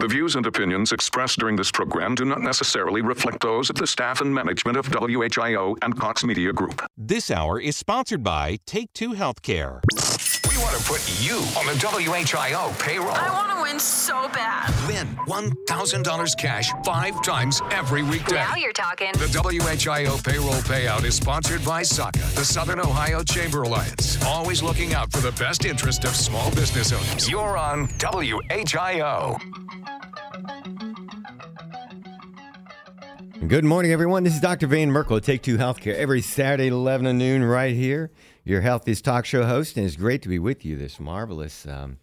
The views and opinions expressed during this program do not necessarily reflect those of the staff and management of WHIO and Cox Media Group. This hour is sponsored by Take Two Healthcare. We want to put you on the WHIO payroll. I want to win so bad. Win $1,000 cash five times every weekday. Now you're talking. The WHIO payroll payout is sponsored by SACA, the Southern Ohio Chamber Alliance. Always looking out for the best interest of small business owners. You're on WHIO. Good morning, everyone. This is Dr. Van Merkel Take Two Healthcare every Saturday at 11 to noon right here. Your healthiest talk show host, and it's great to be with you this marvelous, um,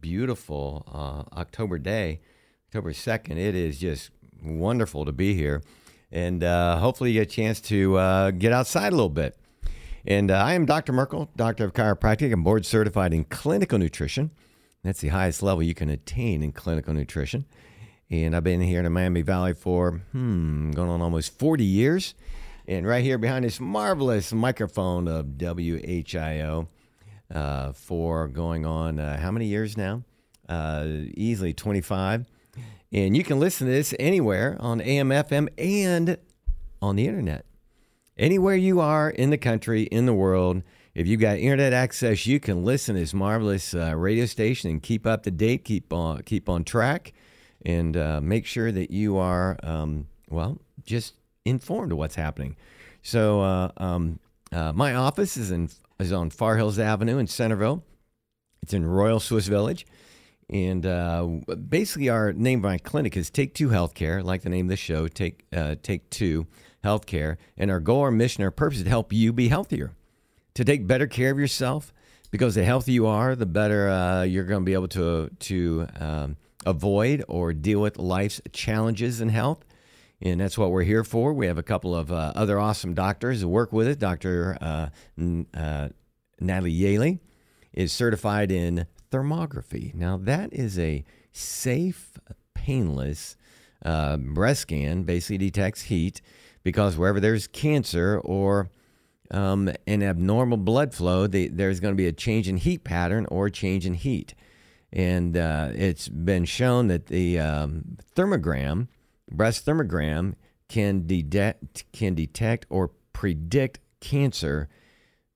beautiful uh, October day, October 2nd. It is just wonderful to be here, and uh, hopefully you get a chance to uh, get outside a little bit. And uh, I am Dr. Merkel, Doctor of Chiropractic. I'm board certified in clinical nutrition. That's the highest level you can attain in clinical nutrition. And I've been here in the Miami Valley for, hmm, going on almost 40 years. And right here behind this marvelous microphone of WHIO uh, for going on uh, how many years now? Uh, easily 25. And you can listen to this anywhere on AM, FM, and on the internet. Anywhere you are in the country, in the world, if you've got internet access, you can listen to this marvelous uh, radio station and keep up to date, keep on, keep on track and uh, make sure that you are, um, well, just informed of what's happening. So, uh, um, uh, my office is in is on Far Hills Avenue in Centerville. It's in Royal Swiss Village, and uh, basically our name of my clinic is Take Two Healthcare, like the name of the show, Take uh, Take Two Healthcare. And our goal, our mission, our purpose is to help you be healthier, to take better care of yourself. Because the healthier you are, the better uh, you're going to be able to to um, avoid or deal with life's challenges in health. And that's what we're here for. We have a couple of uh, other awesome doctors who work with it. Dr. Uh, uh, Natalie Yaley is certified in thermography. Now, that is a safe, painless uh, breast scan, basically detects heat because wherever there's cancer or um, an abnormal blood flow, there's going to be a change in heat pattern or change in heat. And uh, it's been shown that the um, thermogram, breast thermogram, can detect, can detect or predict cancer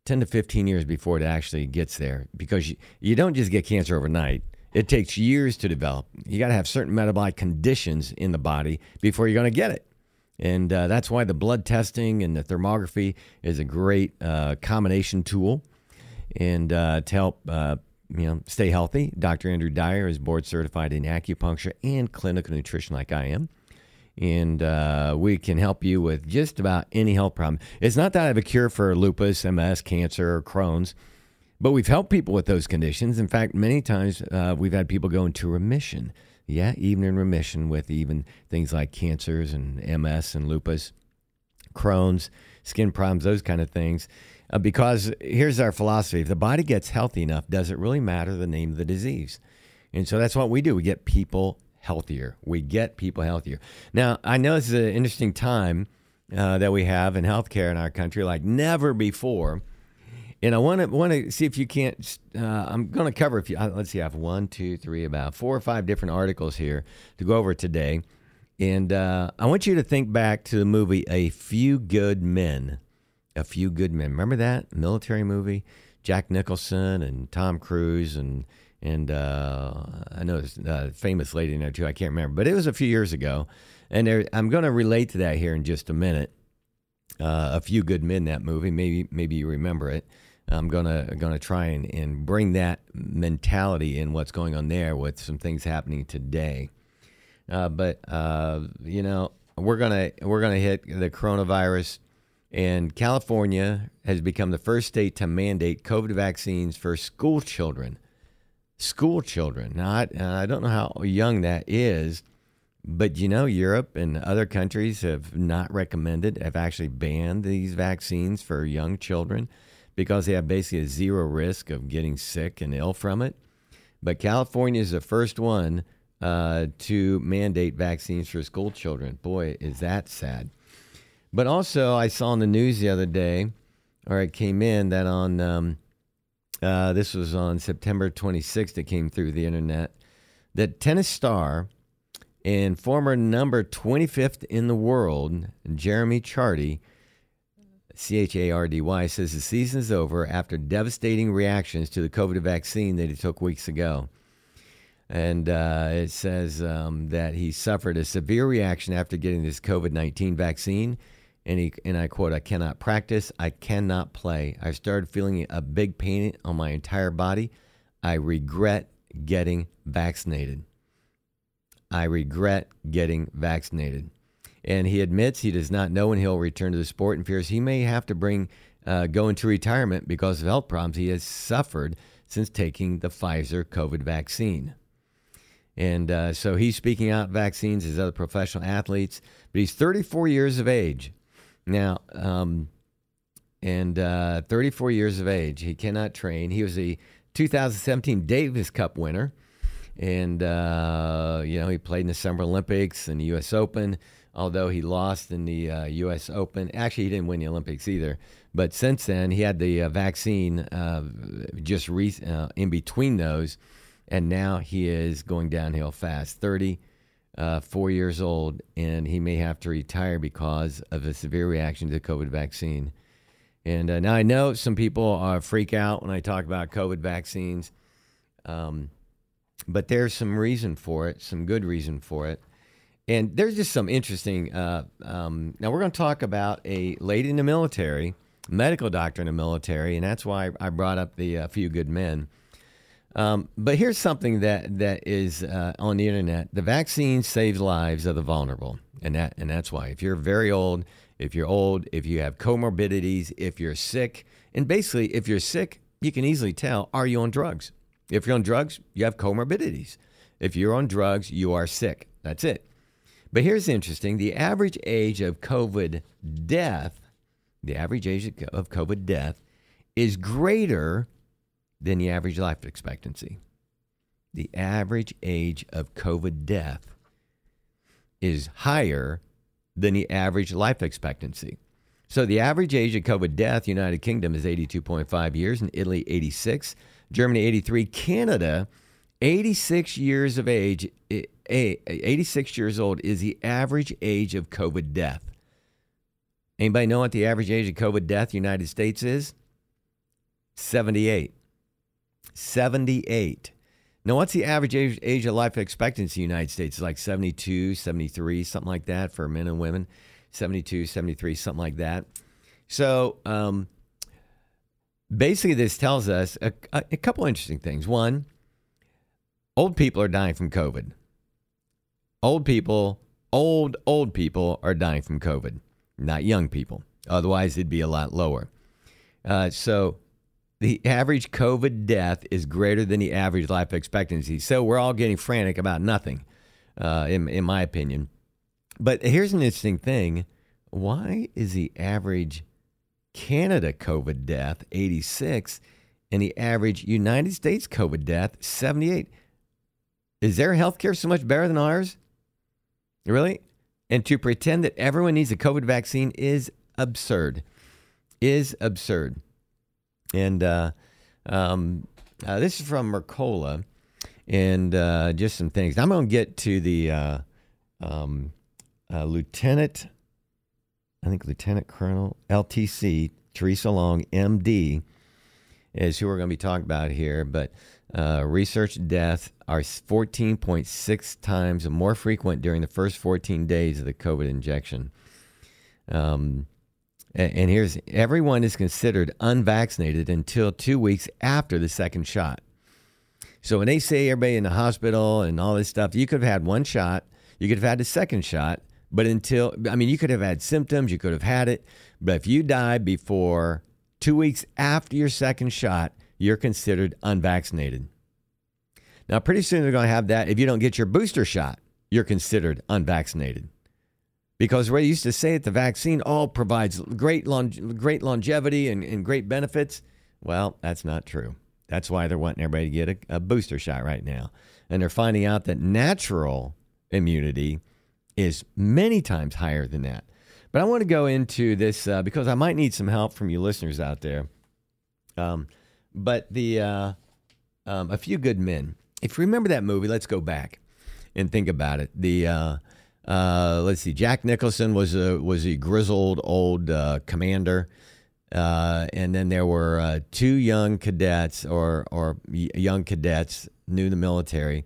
10 to 15 years before it actually gets there because you, you don't just get cancer overnight. It takes years to develop. You got to have certain metabolic conditions in the body before you're going to get it. And uh, that's why the blood testing and the thermography is a great uh, combination tool and uh, to help uh, you know, stay healthy. Dr. Andrew Dyer is board certified in acupuncture and clinical nutrition, like I am. And uh, we can help you with just about any health problem. It's not that I have a cure for lupus, MS, cancer, or Crohn's, but we've helped people with those conditions. In fact, many times uh, we've had people go into remission. Yeah, even in remission with even things like cancers and MS and lupus, Crohn's, skin problems, those kind of things. Uh, because here's our philosophy if the body gets healthy enough, does it really matter the name of the disease? And so that's what we do. We get people healthier. We get people healthier. Now, I know this is an interesting time uh, that we have in healthcare in our country like never before. And I want to want to see if you can't. Uh, I'm going to cover a few. Uh, let's see. I have one, two, three, about four or five different articles here to go over today. And uh, I want you to think back to the movie A Few Good Men. A Few Good Men. Remember that military movie? Jack Nicholson and Tom Cruise and and uh, I know there's a famous lady in there too. I can't remember, but it was a few years ago. And there, I'm going to relate to that here in just a minute. Uh, a few good men that movie. Maybe maybe you remember it. I'm gonna gonna try and, and bring that mentality in what's going on there with some things happening today. Uh, but uh, you know we're gonna we're gonna hit the coronavirus and California has become the first state to mandate COVID vaccines for school children. School children. Now, I, I don't know how young that is, but you know, Europe and other countries have not recommended, have actually banned these vaccines for young children because they have basically a zero risk of getting sick and ill from it. But California is the first one uh, to mandate vaccines for school children. Boy, is that sad. But also, I saw in the news the other day, or it came in that on um, uh, this was on September 26th. It came through the internet that tennis star And former number 25th in the world, Jeremy Chardy, C H A R D Y, says the season is over after devastating reactions to the COVID vaccine that he took weeks ago. And uh, it says um, that he suffered a severe reaction after getting this COVID 19 vaccine. And, he, and I quote, I cannot practice. I cannot play. I started feeling a big pain on my entire body. I regret getting vaccinated. I regret getting vaccinated. And he admits he does not know when he'll return to the sport and fears he may have to bring uh, go into retirement because of health problems he has suffered since taking the Pfizer COVID vaccine. And uh, so he's speaking out vaccines as other professional athletes, but he's 34 years of age. Now, um, and uh, 34 years of age. He cannot train. He was a 2017 Davis Cup winner. And, uh, you know, he played in the Summer Olympics and the U.S. Open, although he lost in the uh, U.S. Open. Actually, he didn't win the Olympics either. But since then, he had the uh, vaccine uh, just re- uh, in between those and now he is going downhill fast. 30, uh, four years old, and he may have to retire because of a severe reaction to the COVID vaccine. And uh, now I know some people uh, freak out when I talk about COVID vaccines, um, but there's some reason for it, some good reason for it. And there's just some interesting. Uh, um, now we're going to talk about a lady in the military, medical doctor in the military, and that's why I brought up the uh, Few Good Men. Um, but here's something that that is uh, on the internet: the vaccine saves lives of the vulnerable, and that and that's why. If you're very old, if you're old, if you have comorbidities, if you're sick, and basically, if you're sick, you can easily tell: are you on drugs? If you're on drugs, you have comorbidities. If you're on drugs, you are sick. That's it. But here's interesting: the average age of COVID death, the average age of COVID death, is greater than the average life expectancy. The average age of COVID death is higher than the average life expectancy. So the average age of COVID death, United Kingdom is 82.5 years, and Italy 86, Germany 83, Canada 86 years of age, 86 years old is the average age of COVID death. Anybody know what the average age of COVID death United States is? 78. 78. Now, what's the average age, age of life expectancy in the United States? It's like 72, 73, something like that for men and women. 72, 73, something like that. So, um, basically, this tells us a, a, couple interesting things. One, old people are dying from COVID. Old people, old, old people are dying from COVID, not young people. Otherwise, it'd be a lot lower. Uh, so, the average COVID death is greater than the average life expectancy. So we're all getting frantic about nothing, uh, in, in my opinion. But here's an interesting thing why is the average Canada COVID death 86 and the average United States COVID death 78? Is their healthcare so much better than ours? Really? And to pretend that everyone needs a COVID vaccine is absurd. Is absurd. And uh, um, uh, this is from Mercola, and uh, just some things. I'm going to get to the uh, um, uh, Lieutenant, I think Lieutenant Colonel LTC Theresa Long, MD, is who we're going to be talking about here. But uh, research deaths are 14.6 times more frequent during the first 14 days of the COVID injection. Um, and here's everyone is considered unvaccinated until two weeks after the second shot. So when they say everybody in the hospital and all this stuff, you could have had one shot, you could have had the second shot, but until, I mean, you could have had symptoms, you could have had it, but if you die before two weeks after your second shot, you're considered unvaccinated. Now, pretty soon they're going to have that. If you don't get your booster shot, you're considered unvaccinated. Because they used to say that the vaccine all provides great, long, great longevity and, and great benefits. Well, that's not true. That's why they're wanting everybody to get a, a booster shot right now. And they're finding out that natural immunity is many times higher than that. But I want to go into this uh, because I might need some help from you listeners out there. Um, but the uh, um, a few good men. If you remember that movie, let's go back. and think about it. The uh, uh, let's see, Jack Nicholson was a was a grizzled old uh, commander, uh, and then there were uh, two young cadets or or young cadets new to the military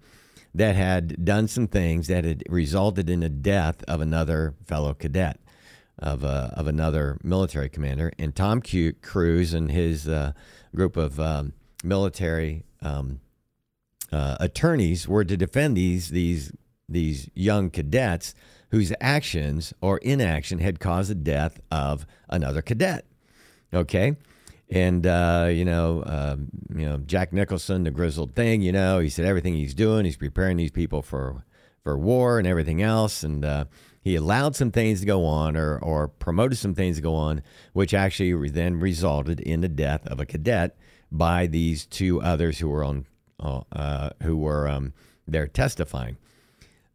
that had done some things that had resulted in the death of another fellow cadet of uh, of another military commander, and Tom Q- Cruise and his uh, group of um, military um, attorneys were to defend these these these young cadets whose actions or inaction had caused the death of another cadet. Okay. And uh, you know, um, you know Jack Nicholson, the grizzled thing. You know, he said everything he's doing, he's preparing these people for for war and everything else. And uh, he allowed some things to go on, or or promoted some things to go on, which actually then resulted in the death of a cadet by these two others who were on uh, uh, who were um, there testifying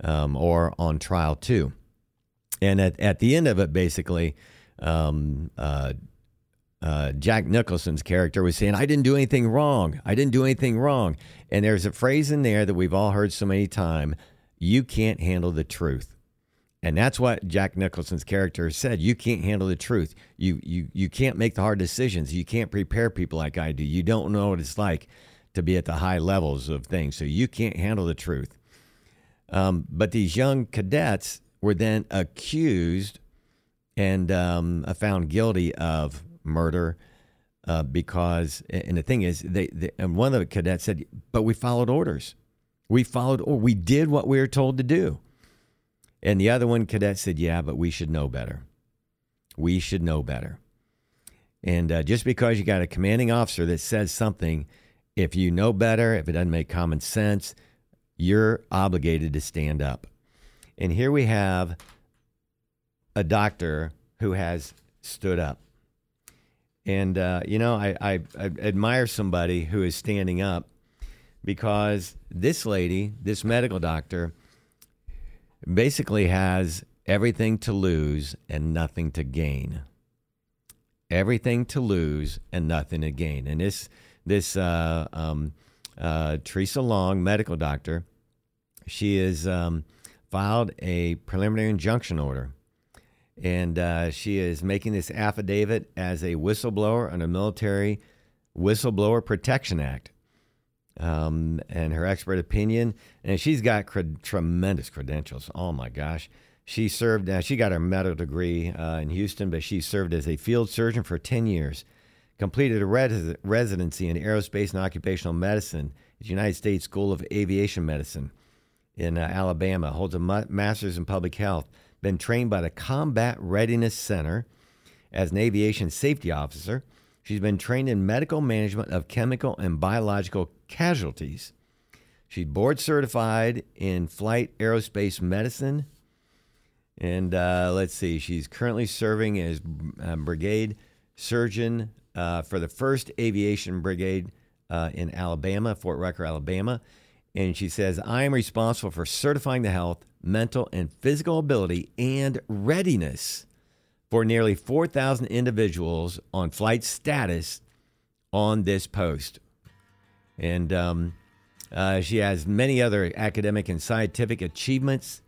um, or on trial too. And at, at the end of it, basically, um, uh, uh, Jack Nicholson's character was saying, I didn't do anything wrong. I didn't do anything wrong. And there's a phrase in there that we've all heard so many times you can't handle the truth. And that's what Jack Nicholson's character said. You can't handle the truth. You, you, you can't make the hard decisions. You can't prepare people like I do. You don't know what it's like to be at the high levels of things. So you can't handle the truth. Um, but these young cadets were then accused and um, found guilty of murder uh, because, and the thing is, they, they, and one of the cadets said, "But we followed orders. We followed, or we did what we were told to do." And the other one cadet said, "Yeah, but we should know better. We should know better." And uh, just because you got a commanding officer that says something, if you know better, if it doesn't make common sense, you're obligated to stand up. And here we have a doctor who has stood up. And, uh, you know, I, I, I admire somebody who is standing up because this lady, this medical doctor, basically has everything to lose and nothing to gain. Everything to lose and nothing to gain. And this, this uh, um, uh, Theresa Long, medical doctor, she has um, filed a preliminary injunction order. And uh, she is making this affidavit as a whistleblower under Military Whistleblower Protection Act. Um, and her expert opinion, and she's got cred- tremendous credentials. Oh my gosh. She served, uh, she got her medical degree uh, in Houston, but she served as a field surgeon for 10 years completed a res- residency in aerospace and occupational medicine at the United States School of Aviation Medicine in uh, Alabama, holds a master's in public health, been trained by the Combat Readiness Center as an aviation safety officer. She's been trained in medical management of chemical and biological casualties. She's board certified in flight aerospace medicine. And uh, let's see, she's currently serving as uh, brigade surgeon uh, for the 1st Aviation Brigade uh, in Alabama, Fort Rucker, Alabama. And she says, I am responsible for certifying the health, mental, and physical ability and readiness for nearly 4,000 individuals on flight status on this post. And um, uh, she has many other academic and scientific achievements.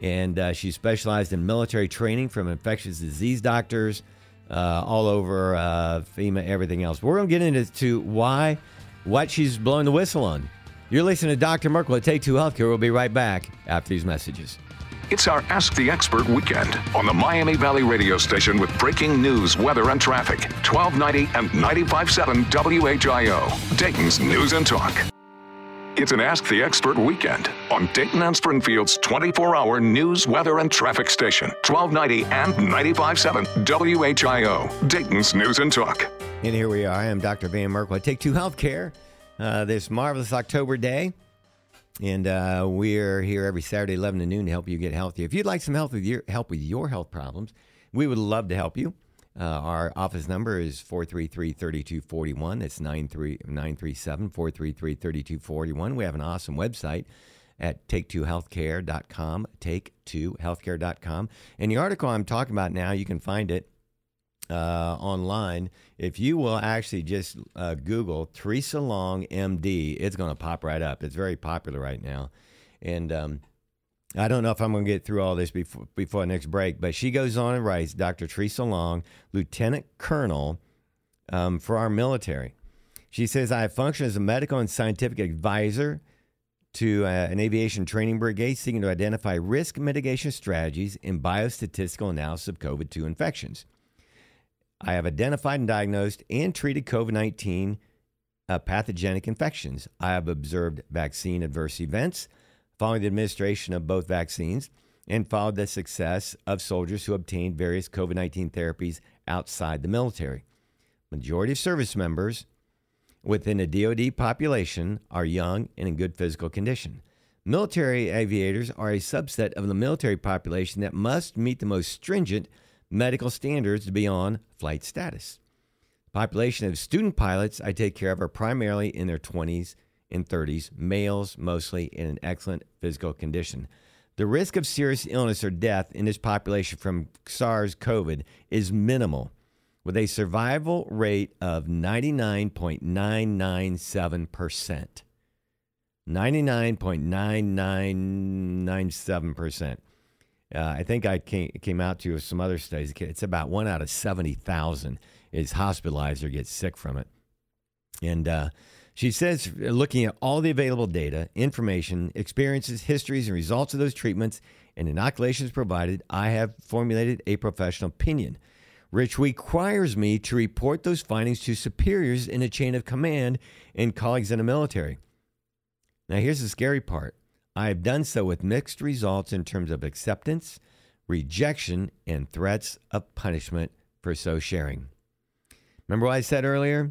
And uh, she specialized in military training from infectious disease doctors uh, all over uh, FEMA, everything else. We're going to get into why, what she's blowing the whistle on. You're listening to Dr. Merkel at Take Two Healthcare. We'll be right back after these messages. It's our Ask the Expert weekend on the Miami Valley radio station with breaking news, weather, and traffic. 1290 and 95.7 WHIO, Dayton's News and Talk. It's an Ask the Expert weekend on Dayton and Springfield's 24 hour news, weather, and traffic station, 1290 and 95.7 WHIO, Dayton's News and Talk. And here we are. I am Dr. Van Merkel at Take Two Healthcare uh, this marvelous October day. And uh, we're here every Saturday, 11 to noon, to help you get healthy. If you'd like some help with your, help with your health problems, we would love to help you. Uh, our office number is 433 3241. That's 937 433 3241. We have an awesome website at take2healthcare.com, take2healthcare.com. And the article I'm talking about now, you can find it uh, online. If you will actually just uh, Google Theresa Long MD, it's going to pop right up. It's very popular right now. And um, I don't know if I'm going to get through all this before before next break, but she goes on and writes, Dr. Theresa Long, Lieutenant Colonel um, for our military. She says, I function as a medical and scientific advisor to uh, an aviation training brigade seeking to identify risk mitigation strategies in biostatistical analysis of COVID 2 infections. I have identified and diagnosed and treated COVID 19 uh, pathogenic infections. I have observed vaccine adverse events following the administration of both vaccines and followed the success of soldiers who obtained various COVID 19 therapies outside the military. Majority of service members within the DoD population are young and in good physical condition. Military aviators are a subset of the military population that must meet the most stringent medical standards to be on flight status. The population of student pilots I take care of are primarily in their 20s and 30s, males mostly in an excellent physical condition. The risk of serious illness or death in this population from SARS CoV is minimal, with a survival rate of 99.997%. 99.9997%. Uh, I think I came, came out to some other studies. It's about one out of 70,000 is hospitalized or gets sick from it. And uh, she says, looking at all the available data, information, experiences, histories, and results of those treatments and inoculations provided, I have formulated a professional opinion, which requires me to report those findings to superiors in a chain of command and colleagues in the military. Now, here's the scary part I have done so with mixed results in terms of acceptance, rejection, and threats of punishment for so sharing. Remember what I said earlier?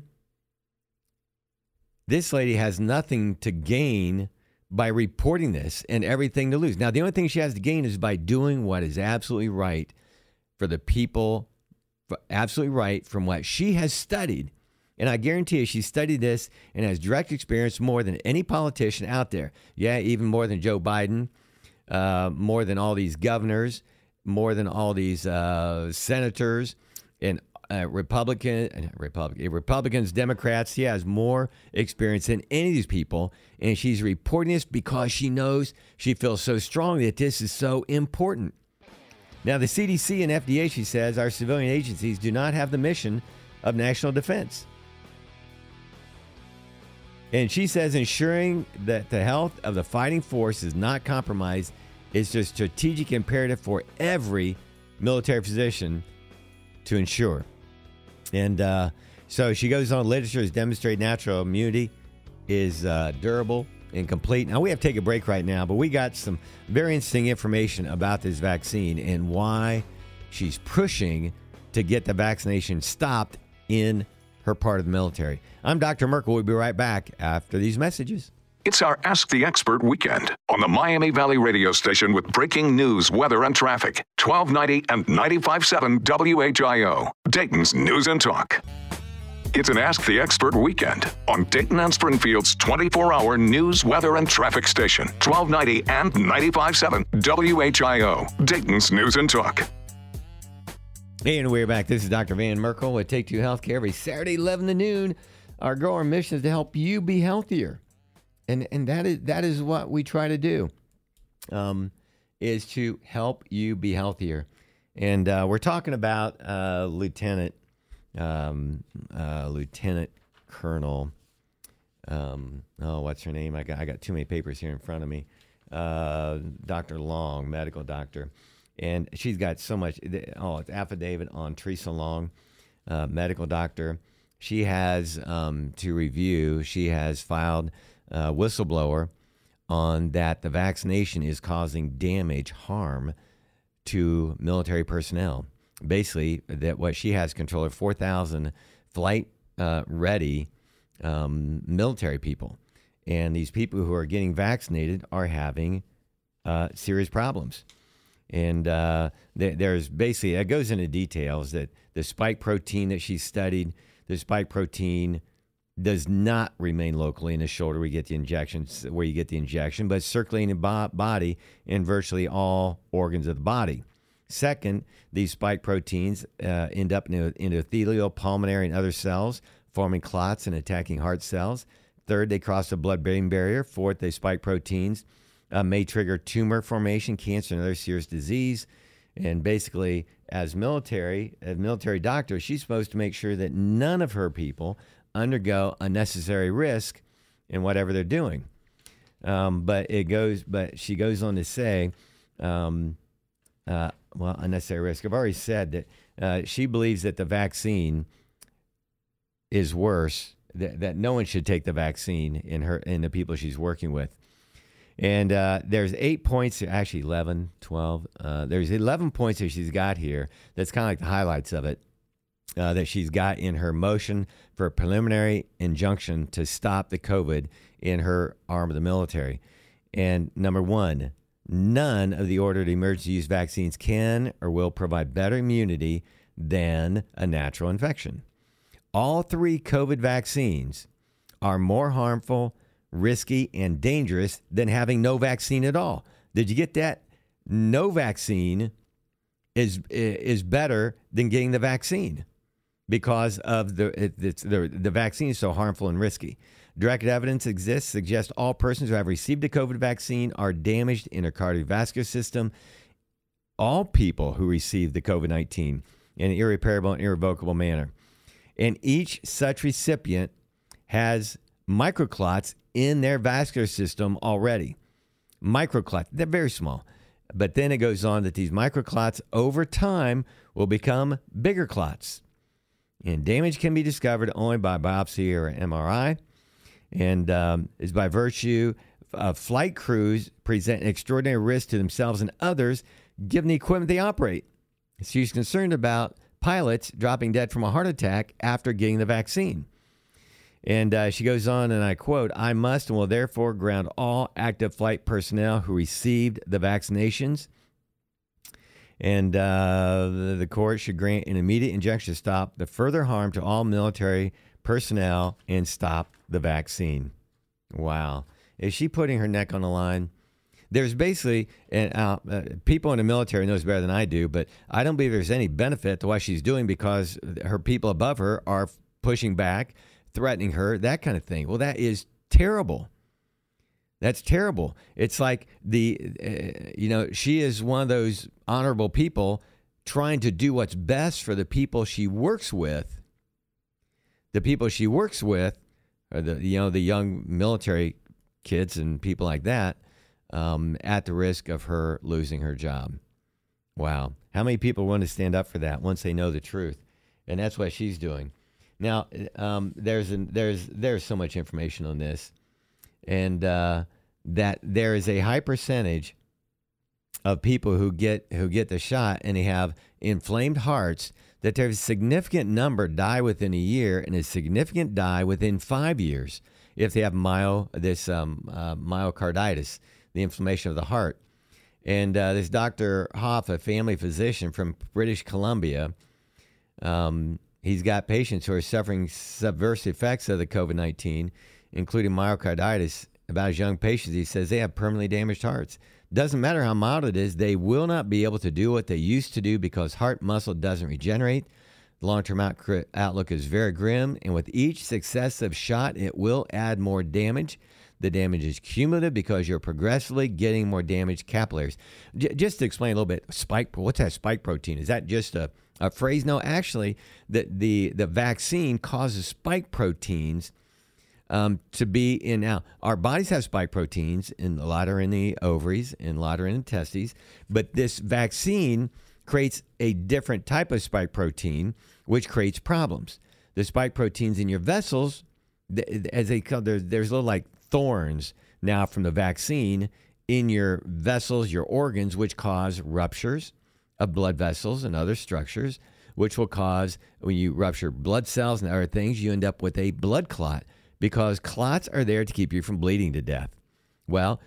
This lady has nothing to gain by reporting this and everything to lose. Now, the only thing she has to gain is by doing what is absolutely right for the people, absolutely right from what she has studied. And I guarantee you, she studied this and has direct experience more than any politician out there. Yeah, even more than Joe Biden, uh, more than all these governors, more than all these uh, senators, and uh, Republican, uh, Republican, Republicans, Democrats. She has more experience than any of these people, and she's reporting this because she knows she feels so strongly that this is so important. Now, the CDC and FDA, she says, our civilian agencies do not have the mission of national defense. And she says ensuring that the health of the fighting force is not compromised is a strategic imperative for every military physician to ensure. And uh, so she goes on literature has demonstrated natural immunity is uh, durable and complete. Now, we have to take a break right now, but we got some very interesting information about this vaccine and why she's pushing to get the vaccination stopped in her part of the military. I'm Dr. Merkel. We'll be right back after these messages. It's our Ask the Expert weekend on the Miami Valley radio station with breaking news, weather, and traffic. 1290 and 95.7 WHIO, Dayton's News and Talk. It's an Ask the Expert weekend on Dayton and Springfield's 24 hour news, weather, and traffic station. 1290 and 95.7 WHIO, Dayton's News and Talk. And we're back. This is Dr. Van Merkel with Take Two Healthcare every Saturday, 11 to noon. Our goal, our mission is to help you be healthier and and that is that is what we try to do um, is to help you be healthier. And uh, we're talking about uh, lieutenant um, uh, lieutenant colonel um, oh what's her name? I got, I got too many papers here in front of me. Uh, dr long medical doctor. And she's got so much oh it's affidavit on teresa long uh, medical doctor. She has um, to review. She has filed uh, whistleblower on that the vaccination is causing damage, harm to military personnel. Basically, that what she has control of 4,000 flight uh, ready um, military people. And these people who are getting vaccinated are having uh, serious problems. And uh, th- there's basically, it goes into details that the spike protein that she studied, the spike protein does not remain locally in the shoulder. We get the injections where you get the injection, but circulating the bo- body in virtually all organs of the body. Second, these spike proteins uh, end up in endothelial, pulmonary, and other cells, forming clots and attacking heart cells. Third, they cross the blood brain barrier. Fourth, they spike proteins uh, may trigger tumor formation, cancer, and other serious disease. And basically, as military, as military doctor, she's supposed to make sure that none of her people undergo unnecessary risk in whatever they're doing. Um, but it goes, but she goes on to say, um, uh, well, unnecessary risk. I've already said that uh, she believes that the vaccine is worse. That, that no one should take the vaccine in her in the people she's working with. And uh, there's eight points, actually 11, 12. Uh, there's 11 points that she's got here. That's kind of like the highlights of it uh, that she's got in her motion for a preliminary injunction to stop the COVID in her arm of the military. And number one, none of the ordered emergency use vaccines can or will provide better immunity than a natural infection. All three COVID vaccines are more harmful risky, and dangerous than having no vaccine at all. Did you get that? No vaccine is is better than getting the vaccine because of the it's, the the vaccine is so harmful and risky. Direct evidence exists suggests all persons who have received a COVID vaccine are damaged in their cardiovascular system. All people who receive the COVID 19 in an irreparable and irrevocable manner. And each such recipient has microclots in their vascular system already. Microclots, they're very small. But then it goes on that these microclots over time will become bigger clots. And damage can be discovered only by biopsy or MRI. And um, is by virtue of flight crews present an extraordinary risk to themselves and others given the equipment they operate. She's concerned about pilots dropping dead from a heart attack after getting the vaccine. And uh, she goes on, and I quote, I must and will therefore ground all active flight personnel who received the vaccinations. And uh, the, court should grant an immediate injunction to stop the further harm to all military personnel and stop the vaccine. Wow. Is she putting her neck on the line? There's basically, and uh, uh, people in the military knows better than I do, but I don't believe there's any benefit to what she's doing because her people above her are pushing back threatening her, that kind of thing. Well, that is terrible. That's terrible. It's like the, uh, you know, she is one of those honorable people trying to do what's best for the people she works with. The people she works with, are the you know the young military kids and people like that, um, at the risk of her losing her job. Wow, how many people want to stand up for that once they know the truth? And that's what she's doing. Now, um, there's an, there's there's so much information on this, and uh, that there is a high percentage of people who get who get the shot and they have inflamed hearts. That there's a significant number die within a year, and a significant die within five years if they have myo this um, uh, myocarditis, the inflammation of the heart. And uh, this Dr. Hoffe, a family physician from British Columbia, um, He's got patients who are suffering subversive effects of the COVID 19, including myocarditis. About his young patients, he says they have permanently damaged hearts. Doesn't matter how mild it is, they will not be able to do what they used to do because heart muscle doesn't regenerate. The long term outlook is very grim, and with each successive shot, it will add more damage. The damage is cumulative because you're progressively getting more damaged capillaries. J- just to explain a little bit, spike. What's that spike protein? Is that just a a phrase. No, actually, the the the vaccine causes spike proteins um, to be in. Now, our bodies have spike proteins, and a lot are in the ovaries, and a lot are in the testes. But this vaccine creates a different type of spike protein, which creates problems. The spike proteins in your vessels, as they call, there's there's little like thorns now from the vaccine in your vessels, your organs, which cause ruptures of blood vessels and other structures, which will cause, when you rupture blood cells and other things, you end up with a blood clot because clots are there to keep you from bleeding to death. Well,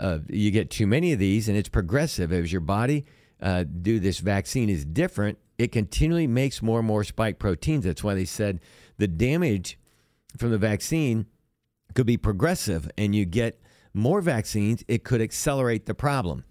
uh, you get too many of these and it's progressive. As your body uh, do this vaccine is different, it continually makes more and more spike proteins. That's why they said the damage from the vaccine could be progressive and you get more vaccines, it could accelerate the problem.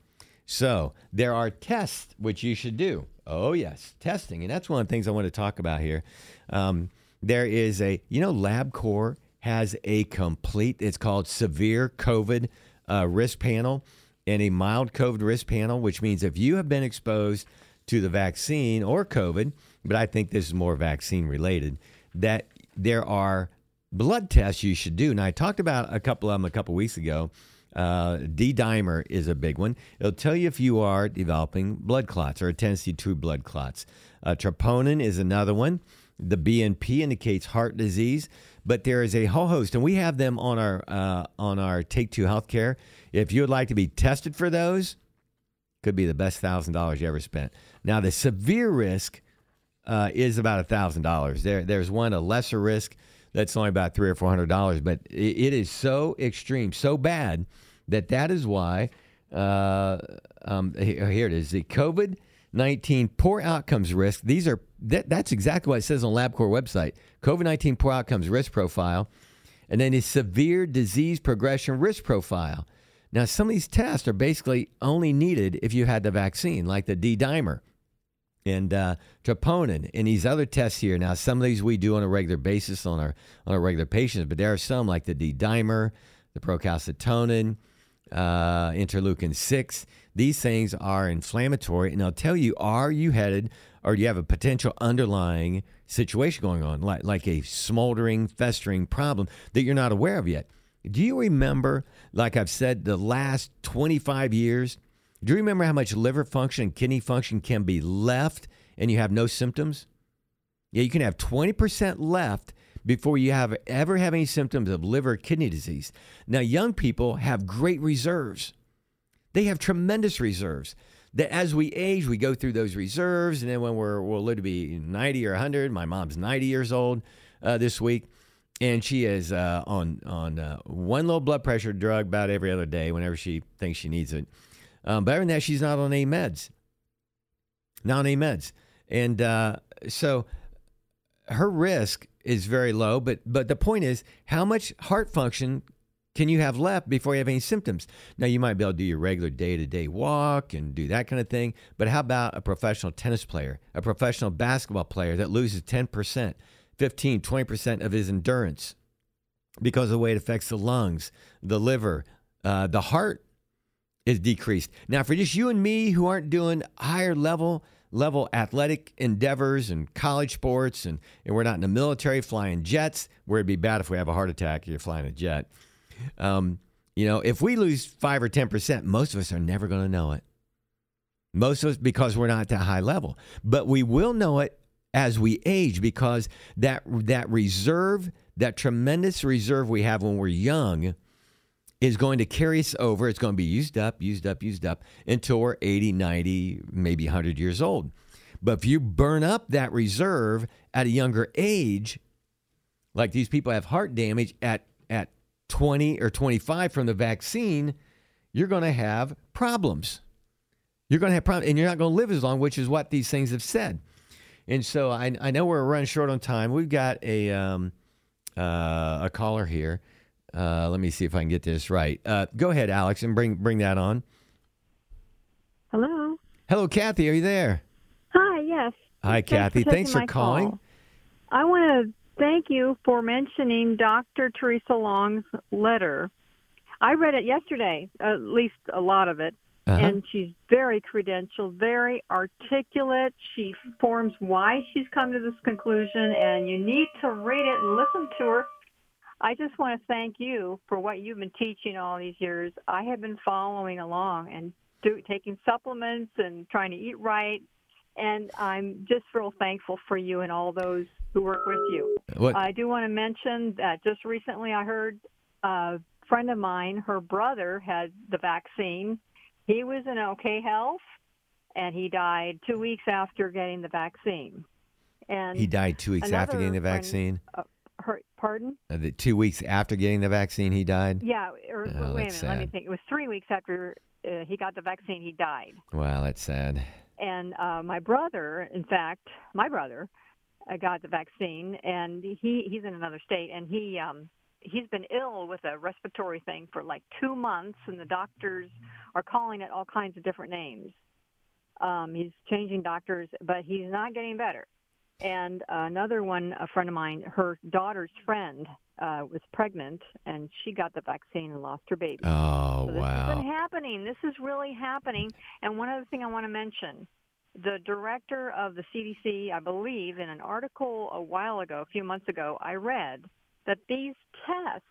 So there are tests which you should do. Oh, yes, testing. And that's one of the things I want to talk about here. Um, there is a, you know, LabCorp has a complete, it's called severe COVID uh, risk panel and a mild COVID risk panel, which means if you have been exposed to the vaccine or COVID, but I think this is more vaccine related, that there are blood tests you should do. And I talked about a couple of them a couple weeks ago. Uh, D dimer is a big one. It'll tell you if you are developing blood clots or a tendency to blood clots. Uh, troponin is another one. The BNP indicates heart disease, but there is a whole host, and we have them on our uh, on our Take Two Healthcare. If you would like to be tested for those, could be the best thousand dollars you ever spent. Now, the severe risk uh, is about a thousand dollars. There, there's one a lesser risk that's only about three or four hundred dollars, but it, it is so extreme, so bad that that is why. Uh, um, here, it is: the COVID nineteen poor outcomes risk. These are that, that's exactly what it says on LabCorp website. COVID nineteen poor outcomes risk profile, and then a severe disease progression risk profile. Now, some of these tests are basically only needed if you had the vaccine, like the D dimer and uh, troponin and these other tests here. Now, some of these we do on a regular basis on our on our regular patients, but there are some like the D dimer, the procalcitonin, uh, interleukin six. These things are inflammatory, and they'll tell you: Are you headed, or do you have a potential underlying situation going on, like like a smoldering, festering problem that you're not aware of yet? Do you remember, like I've said, the last 25 years? Do you remember how much liver function and kidney function can be left and you have no symptoms? Yeah, you can have 20% left before you have ever have any symptoms of liver kidney disease. Now, young people have great reserves. They have tremendous reserves. That as we age, we go through those reserves, and then when we're we'll live be 90 or 100, my mom's 90 years old uh, this week and she is uh, on on uh, one low blood pressure drug about every other day whenever she thinks she needs it. Um, but other than that, she's not on any meds. Not on any meds, and uh, so her risk is very low. But but the point is, how much heart function can you have left before you have any symptoms? Now you might be able to do your regular day to day walk and do that kind of thing. But how about a professional tennis player, a professional basketball player that loses ten percent? 15, 20% of his endurance because of the way it affects the lungs, the liver, uh, the heart is decreased. Now, for just you and me who aren't doing higher level level athletic endeavors and college sports, and, and we're not in the military flying jets, where it'd be bad if we have a heart attack, you're flying a jet. Um, you know, if we lose five or 10%, most of us are never going to know it. Most of us, because we're not at that high level. But we will know it as we age because that that reserve, that tremendous reserve we have when we're young is going to carry us over. It's going to be used up, used up, used up until we're 80, 90, maybe 100 years old. But if you burn up that reserve at a younger age, like these people have heart damage at at 20 or 25 from the vaccine, you're going to have problems. You're going to have problems and you're not going to live as long, which is what these things have said. And so I, I know we're running short on time. We've got a um, uh, a caller here. Uh, let me see if I can get this right. Uh, go ahead, Alex, and bring bring that on. Hello. Hello, Kathy. Are you there? Hi. Yes. Hi, Thanks Kathy. For Thanks for calling. Call. I want to thank you for mentioning Dr. Theresa Long's letter. I read it yesterday, at least a lot of it, Uh-huh. and she's very credentialed, very articulate. She forms why she's come to this conclusion, and you need to read it and listen to her. I just want to thank you for what you've been teaching all these years. I have been following along and do, taking supplements and trying to eat right, and I'm just real thankful for you and all those who work with you. What? I do want to mention that just recently I heard a friend of mine, her brother had the vaccine. He was in okay health, and he died two weeks after getting the vaccine. And he died two weeks after getting the another friend- vaccine. uh, her, pardon? Uh, the two weeks after getting the vaccine, he died. Yeah. Or, Oh, wait a minute. that's Let me think. It was three weeks after uh, he got the vaccine. He died. Wow, that's sad. And uh, my brother, in fact, my brother, uh, got the vaccine, and he he's in another state, and he um, he's been ill with a respiratory thing for like two months, and the doctors are calling it all kinds of different names. Um, he's changing doctors, but he's not getting better. And uh, another one, a friend of mine, her daughter's friend uh, was pregnant, and she got the vaccine and lost her baby. Oh, So this has been wow. happening. This is really happening. And one other thing I want to mention the director of the CDC, I believe, in an article a while ago, a few months ago, I read that these tests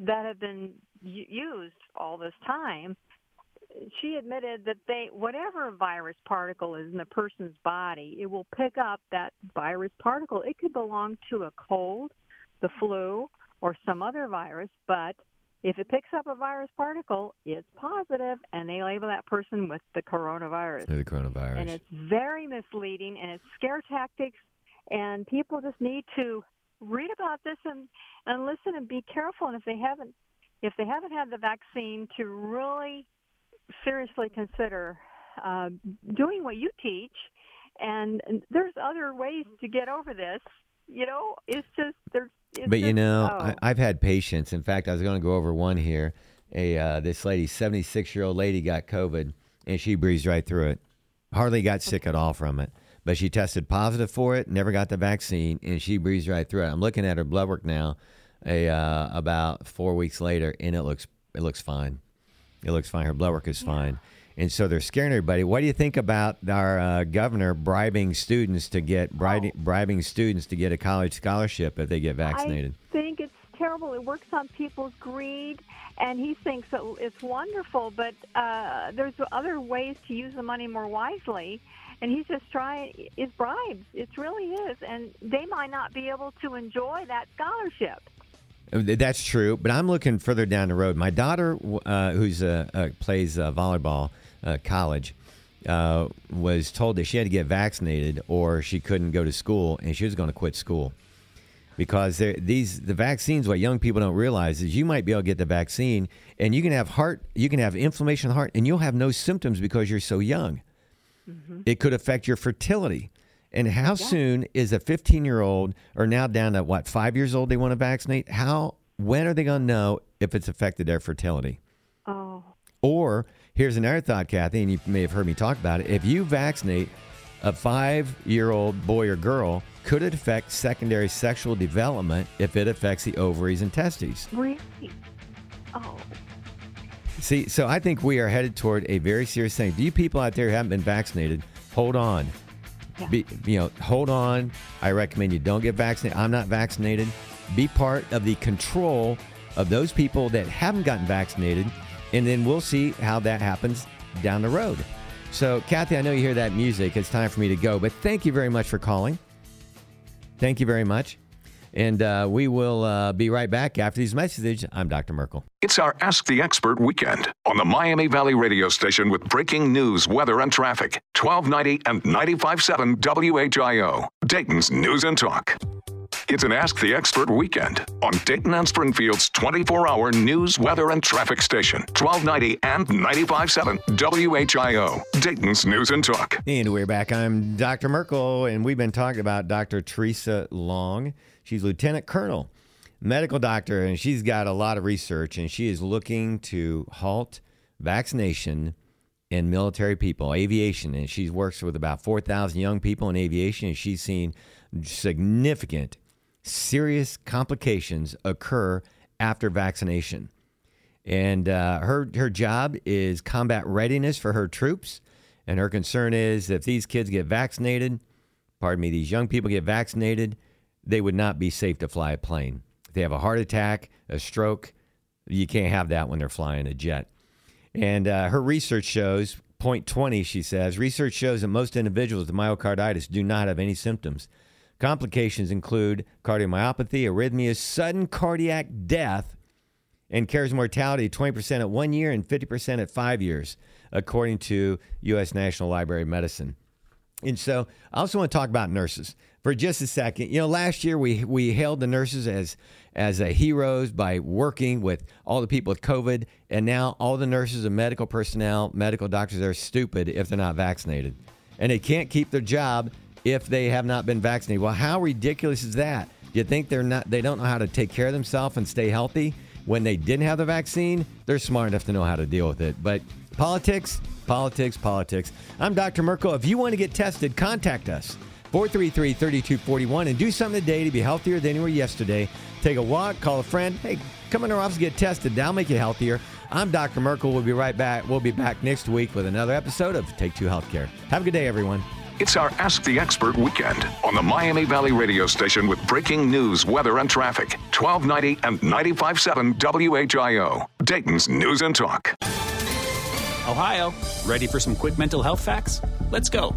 that have been used all this time, she admitted that they, whatever virus particle is in the person's body, it will pick up that virus particle. It could belong to a cold, the flu, or some other virus, but if it picks up a virus particle, it's positive, and they label that person with the coronavirus. The coronavirus. And it's very misleading, and it's scare tactics, and people just need to read about this and, and listen and be careful. And if they haven't, if they haven't had the vaccine, to really seriously consider uh, doing what you teach. And, and there's other ways to get over this. You know, it's just there's. It's But you just- know, oh. I, I've had patients. In fact, I was going to go over one here. A uh, this lady, seventy six year old lady, got COVID, and she breezed right through it. Hardly got sick at all from it, but she tested positive for it. Never got the vaccine, and she breezed right through it. I'm looking at her blood work now, a uh, about four weeks later, and it looks it looks fine. It looks fine. Her blood work is fine. And so they're scaring everybody. What do you think about our uh, governor bribing students to get bribing, bribing students to get a college scholarship if they get vaccinated? I think it's terrible. It works on people's greed, and he thinks it's wonderful. But uh, there's other ways to use the money more wisely, and he's just trying. It's bribes. It really is, and they might not be able to enjoy that scholarship. Uh, That's true, but I'm looking further down the road. My daughter, uh, who's uh, plays uh, volleyball, uh, college, uh, was told that she had to get vaccinated or she couldn't go to school, and she was going to quit school because these the vaccines. What young people don't realize is you might be able to get the vaccine, and you can have heart, you can have inflammation of the heart, and you'll have no symptoms because you're so young. It could affect your fertility. And how soon is a 15 year old, or now down to what, five years old, they want to vaccinate? How, when are they going to know if it's affected their fertility? Oh, Or here's another thought, Kathy, and you may have heard me talk about it. If you vaccinate a five year old boy or girl, could it affect secondary sexual development if it affects the ovaries and testes? really? Oh, See, so I think we are headed toward a very serious thing. Do you people out there who haven't been vaccinated, hold on. Yeah. Be, you know, hold on. I recommend you don't get vaccinated. I'm not vaccinated. Be part of the control of those people that haven't gotten vaccinated, and then we'll see how that happens down the road. So, Kathy, I know you hear that music. It's time for me to go, but thank you very much for calling. Thank you very much. And uh, we will uh, be right back after these messages. I'm Dr. Merkel. It's our Ask the Expert weekend on the Miami Valley radio station with breaking news, weather, and traffic. 1290 and 95.7 WHIO, Dayton's News and Talk. It's an Ask the Expert weekend on Dayton and Springfield's 24 hour news, weather, and traffic station. 1290 and 95.7 WHIO, Dayton's News and Talk. And we're back. I'm Dr. Merkel, and we've been talking about Dr. Theresa Long. She's Lieutenant Colonel, medical doctor, and she's got a lot of research, and she is looking to halt vaccination in military people, aviation, and she works with about 4,000 young people in aviation, and she's seen significant, serious complications occur after vaccination. And uh, her her job is combat readiness for her troops, and her concern is if these kids get vaccinated, pardon me, these young people get vaccinated, they would not be safe to fly a plane. If they have a heart attack, a stroke, you can't have that when they're flying a jet. And uh, her research shows, point 20, she says, research shows that most individuals with myocarditis do not have any symptoms. Complications include cardiomyopathy, arrhythmias, sudden cardiac death, and carries mortality 20% at one year and 50% at five years, according to U.S. National Library of Medicine. And so I also want to talk about nurses for just a second. You know, last year we we hailed the nurses as as uh, heroes by working with all the people with COVID, and now all the nurses and medical personnel, medical doctors are stupid if they're not vaccinated, and they can't keep their job if they have not been vaccinated. Well, how ridiculous is that? You think they're not? They don't know how to take care of themselves and stay healthy when they didn't have the vaccine? They're smart enough to know how to deal with it, but politics. Politics, politics. I'm Dr. Merkel. If you want to get tested, contact us. 433 3241 and do something today to be healthier than you were yesterday. Take a walk, call a friend. Hey, come in our office, get tested. That'll make you healthier. I'm Dr. Merkel. We'll be right back. We'll be back next week with another episode of Take Two Healthcare. Have a good day, everyone. It's our Ask the Expert weekend on the Miami Valley radio station with breaking news, weather, and traffic. 1290 and 95.7 WHIO. Dayton's News and Talk. Ohio, ready for some quick mental health facts? Let's go.